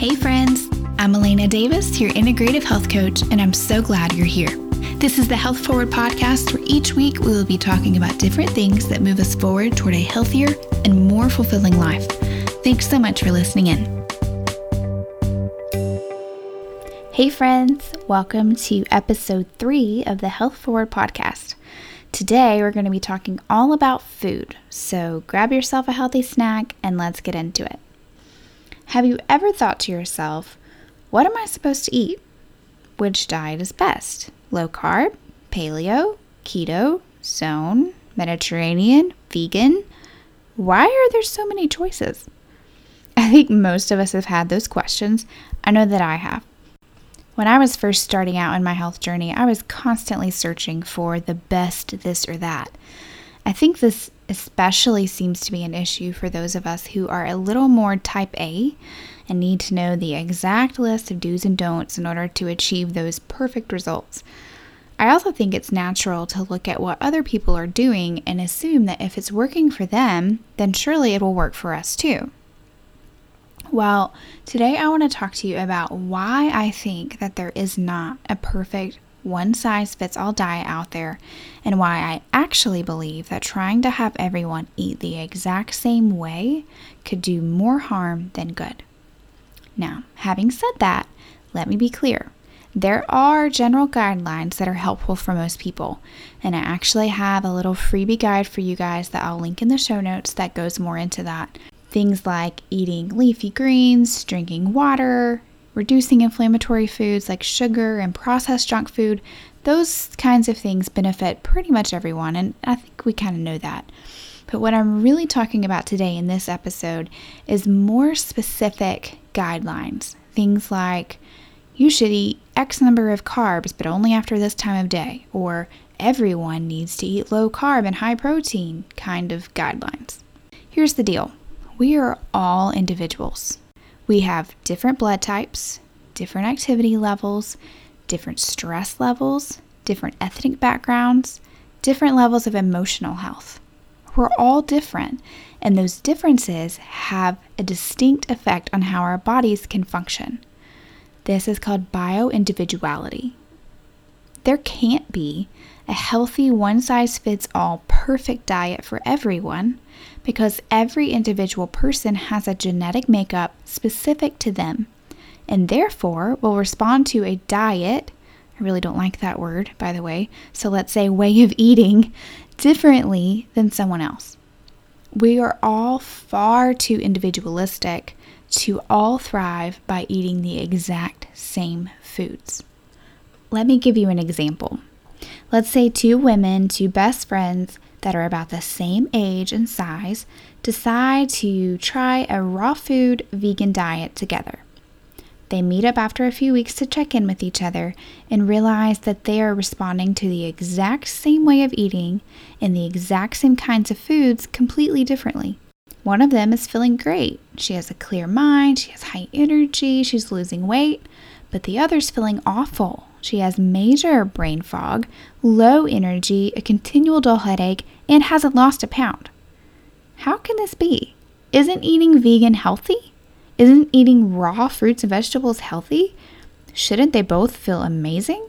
Hey, friends. I'm Elena Davis, your integrative health coach, and I'm so glad you're here. This is the Health Forward podcast, where each week we will be talking about different things that move us forward toward a healthier and more fulfilling life. Thanks so much for listening in. Hey, friends. Welcome to episode three of the Health Forward podcast. Today, we're going to be talking all about food. So grab yourself a healthy snack and let's get into it. Have you ever thought to yourself, what am I supposed to eat? Which diet is best? Low carb, paleo, keto, zone, Mediterranean, vegan? Why are there so many choices? I think most of us have had those questions. I know that I have. When I was first starting out in my health journey, I was constantly searching for the best this or that. I think this especially seems to be an issue for those of us who are a little more type A and need to know the exact list of do's and don'ts in order to achieve those perfect results. I also think it's natural to look at what other people are doing and assume that if it's working for them, then surely it will work for us too. Well, today I want to talk to you about why I think that there is not a perfect one size fits all diet out there, and why I actually believe that trying to have everyone eat the exact same way could do more harm than good. Now, having said that, let me be clear. There are general guidelines that are helpful for most people, and I actually have a little freebie guide for you guys that I'll link in the show notes that goes more into that. Things like eating leafy greens, drinking water, reducing inflammatory foods like sugar and processed junk food, those kinds of things benefit pretty much everyone, and I think we kind of know that. But what I'm really talking about today in this episode is more specific guidelines. Things like you should eat X number of carbs, but only after this time of day, or everyone needs to eat low carb and high protein kind of guidelines. Here's the deal we are all individuals. We have different blood types, different activity levels, different stress levels, different ethnic backgrounds, different levels of emotional health. We're all different, and those differences have a distinct effect on how our bodies can function. This is called bioindividuality. There can't be a healthy, one size fits all perfect diet for everyone because every individual person has a genetic makeup specific to them and therefore will respond to a diet. I really don't like that word, by the way. So let's say way of eating differently than someone else. We are all far too individualistic to all thrive by eating the exact same foods. Let me give you an example. Let's say two women, two best friends that are about the same age and size, decide to try a raw food vegan diet together. They meet up after a few weeks to check in with each other and realize that they are responding to the exact same way of eating and the exact same kinds of foods completely differently. One of them is feeling great. She has a clear mind, she has high energy, she's losing weight, but the other's feeling awful. She has major brain fog, low energy, a continual dull headache, and hasn't lost a pound. How can this be? Isn't eating vegan healthy? Isn't eating raw fruits and vegetables healthy? Shouldn't they both feel amazing?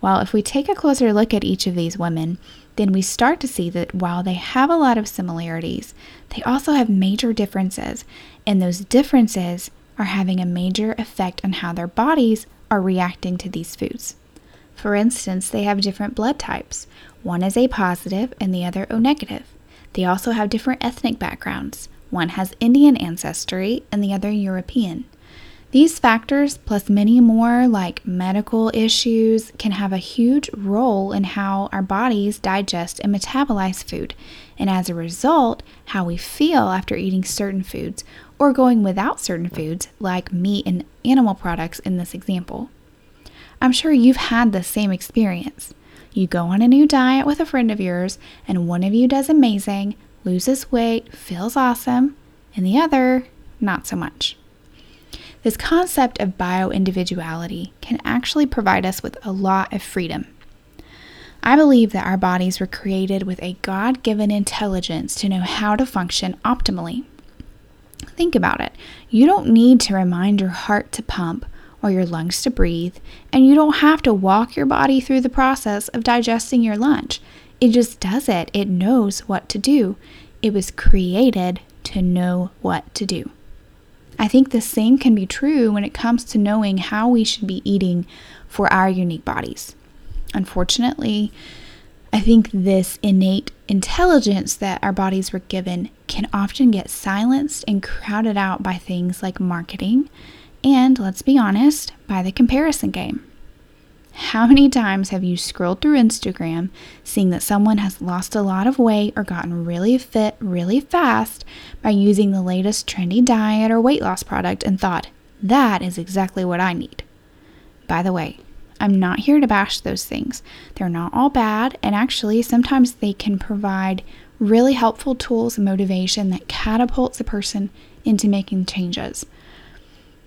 Well, if we take a closer look at each of these women, then we start to see that while they have a lot of similarities, they also have major differences, and those differences are having a major effect on how their bodies are reacting to these foods. For instance, they have different blood types. One is A positive and the other O negative. They also have different ethnic backgrounds. One has Indian ancestry and the other European. These factors, plus many more like medical issues, can have a huge role in how our bodies digest and metabolize food, and as a result, how we feel after eating certain foods or going without certain foods like meat and animal products in this example. I'm sure you've had the same experience. You go on a new diet with a friend of yours, and one of you does amazing, loses weight, feels awesome, and the other, not so much. This concept of bioindividuality can actually provide us with a lot of freedom. I believe that our bodies were created with a God given intelligence to know how to function optimally. Think about it. You don't need to remind your heart to pump or your lungs to breathe, and you don't have to walk your body through the process of digesting your lunch. It just does it. It knows what to do. It was created to know what to do. I think the same can be true when it comes to knowing how we should be eating for our unique bodies. Unfortunately, I think this innate intelligence that our bodies were given can often get silenced and crowded out by things like marketing and, let's be honest, by the comparison game. How many times have you scrolled through Instagram seeing that someone has lost a lot of weight or gotten really fit really fast by using the latest trendy diet or weight loss product and thought, that is exactly what I need? By the way, I'm not here to bash those things. They're not all bad, and actually, sometimes they can provide really helpful tools and motivation that catapults a person into making changes.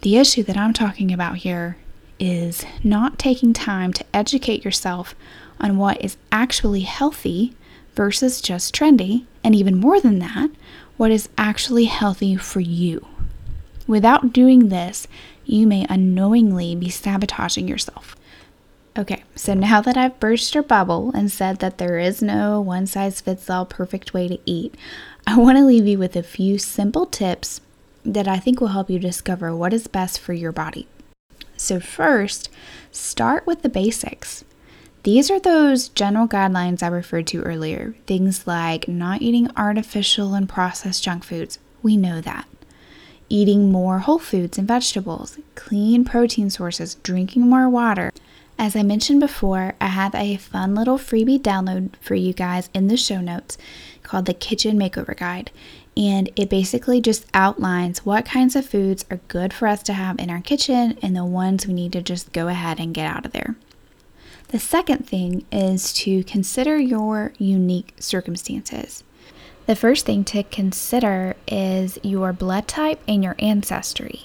The issue that I'm talking about here is not taking time to educate yourself on what is actually healthy versus just trendy, and even more than that, what is actually healthy for you. Without doing this, you may unknowingly be sabotaging yourself. Okay, so now that I've burst your bubble and said that there is no one size fits all perfect way to eat, I want to leave you with a few simple tips that I think will help you discover what is best for your body. So, first, start with the basics. These are those general guidelines I referred to earlier. Things like not eating artificial and processed junk foods. We know that. Eating more whole foods and vegetables, clean protein sources, drinking more water. As I mentioned before, I have a fun little freebie download for you guys in the show notes called the Kitchen Makeover Guide and it basically just outlines what kinds of foods are good for us to have in our kitchen and the ones we need to just go ahead and get out of there. The second thing is to consider your unique circumstances. The first thing to consider is your blood type and your ancestry.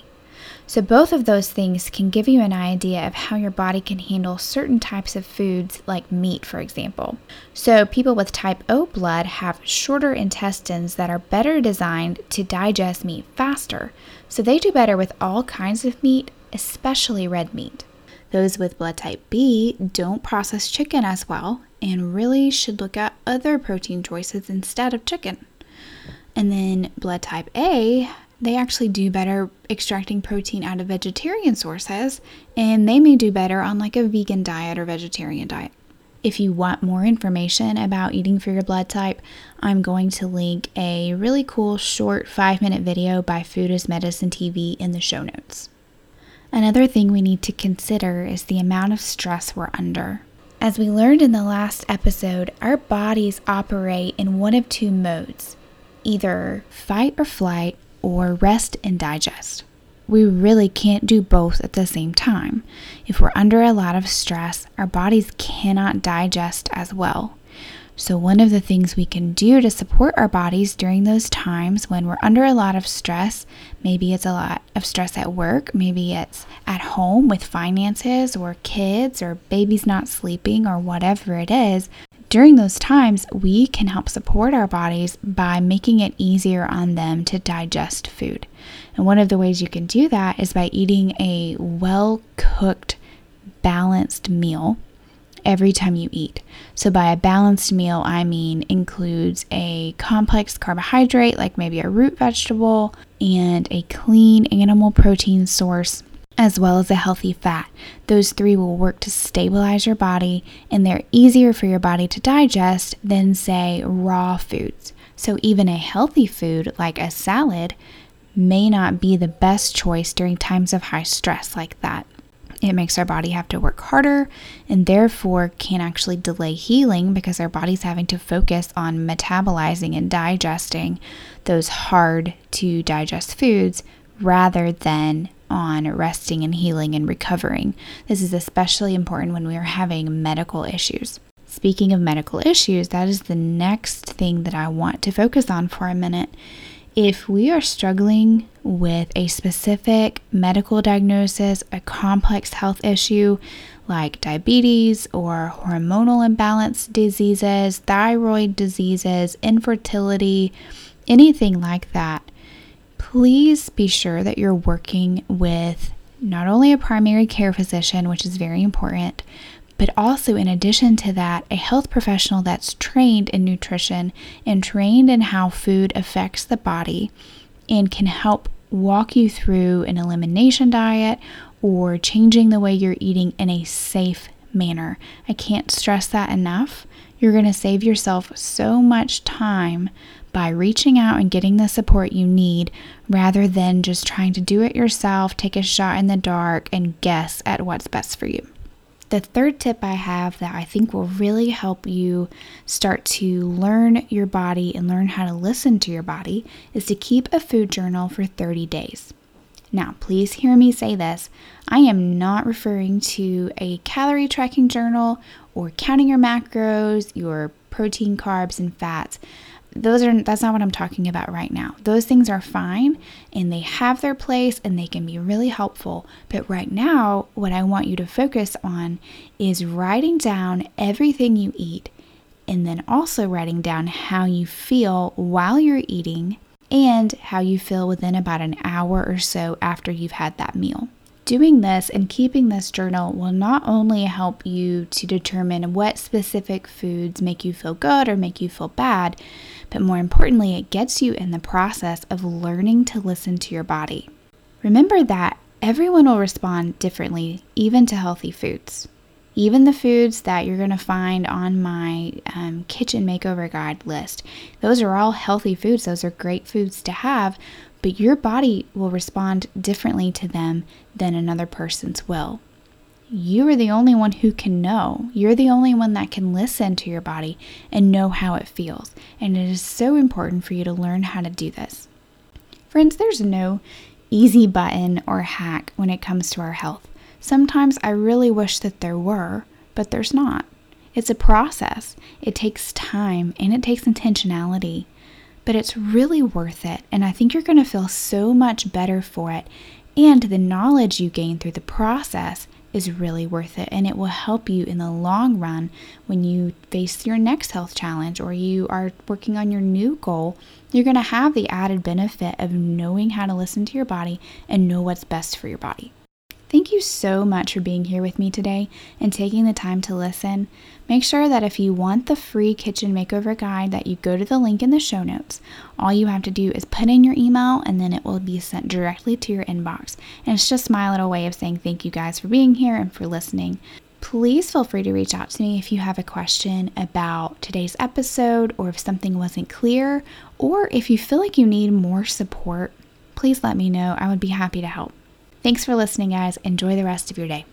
So, both of those things can give you an idea of how your body can handle certain types of foods, like meat, for example. So, people with type O blood have shorter intestines that are better designed to digest meat faster. So, they do better with all kinds of meat, especially red meat. Those with blood type B don't process chicken as well and really should look at other protein choices instead of chicken. And then blood type A they actually do better extracting protein out of vegetarian sources, and they may do better on like a vegan diet or vegetarian diet. If you want more information about eating for your blood type, I'm going to link a really cool short five minute video by Food is Medicine TV in the show notes. Another thing we need to consider is the amount of stress we're under. As we learned in the last episode, our bodies operate in one of two modes either fight or flight or rest and digest. We really can't do both at the same time. If we're under a lot of stress, our bodies cannot digest as well. So, one of the things we can do to support our bodies during those times when we're under a lot of stress, maybe it's a lot of stress at work, maybe it's at home with finances or kids or babies not sleeping or whatever it is, during those times, we can help support our bodies by making it easier on them to digest food. And one of the ways you can do that is by eating a well cooked, balanced meal every time you eat. So, by a balanced meal, I mean includes a complex carbohydrate, like maybe a root vegetable, and a clean animal protein source as well as a healthy fat. Those three will work to stabilize your body and they're easier for your body to digest than, say, raw foods. So, even a healthy food like a salad may not be the best choice during times of high stress like that. It makes our body have to work harder and therefore can actually delay healing because our body's having to focus on metabolizing and digesting those hard to digest foods rather than on resting and healing and recovering. This is especially important when we are having medical issues. Speaking of medical issues, that is the next thing that I want to focus on for a minute. If we are struggling with a specific medical diagnosis, a complex health issue like diabetes or hormonal imbalance diseases, thyroid diseases, infertility, anything like that, please be sure that you're working with not only a primary care physician, which is very important, but also in addition to that, a health professional that's trained in nutrition and trained in how food affects the body and can help walk you through an elimination diet or changing the way you're eating in a safe manner. I can't stress that enough. You're going to save yourself so much time by reaching out and getting the support you need rather than just trying to do it yourself, take a shot in the dark, and guess at what's best for you. The third tip I have that I think will really help you start to learn your body and learn how to listen to your body is to keep a food journal for 30 days. Now, please hear me say this. I am not referring to a calorie tracking journal or counting your macros, your protein, carbs, and fats those are that's not what I'm talking about right now. Those things are fine and they have their place and they can be really helpful. But right now, what I want you to focus on is writing down everything you eat and then also writing down how you feel while you're eating and how you feel within about an hour or so after you've had that meal. Doing this and keeping this journal will not only help you to determine what specific foods make you feel good or make you feel bad, but more importantly, it gets you in the process of learning to listen to your body. Remember that everyone will respond differently, even to healthy foods. Even the foods that you're going to find on my um, kitchen makeover guide list, those are all healthy foods. Those are great foods to have, but your body will respond differently to them than another person's will you are the only one who can know. You're the only one that can listen to your body and know how it feels. And it is so important for you to learn how to do this. Friends, there's no easy button or hack when it comes to our health. Sometimes I really wish that there were, but there's not. It's a process, it takes time and it takes intentionality, but it's really worth it. And I think you're going to feel so much better for it. And the knowledge you gain through the process is really worth it and it will help you in the long run when you face your next health challenge or you are working on your new goal. You're going to have the added benefit of knowing how to listen to your body and know what's best for your body. Thank you so much for being here with me today and taking the time to listen. Make sure that if you want the free kitchen makeover guide that you go to the link in the show notes. All you have to do is put in your email and then it will be sent directly to your inbox. And it's just my little way of saying thank you guys for being here and for listening. Please feel free to reach out to me if you have a question about today's episode or if something wasn't clear or if you feel like you need more support. Please let me know. I would be happy to help. Thanks for listening, guys. Enjoy the rest of your day.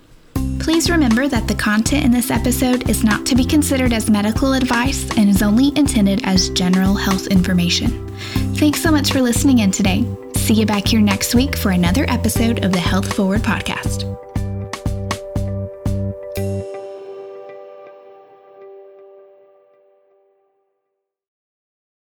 Please remember that the content in this episode is not to be considered as medical advice and is only intended as general health information. Thanks so much for listening in today. See you back here next week for another episode of the Health Forward Podcast.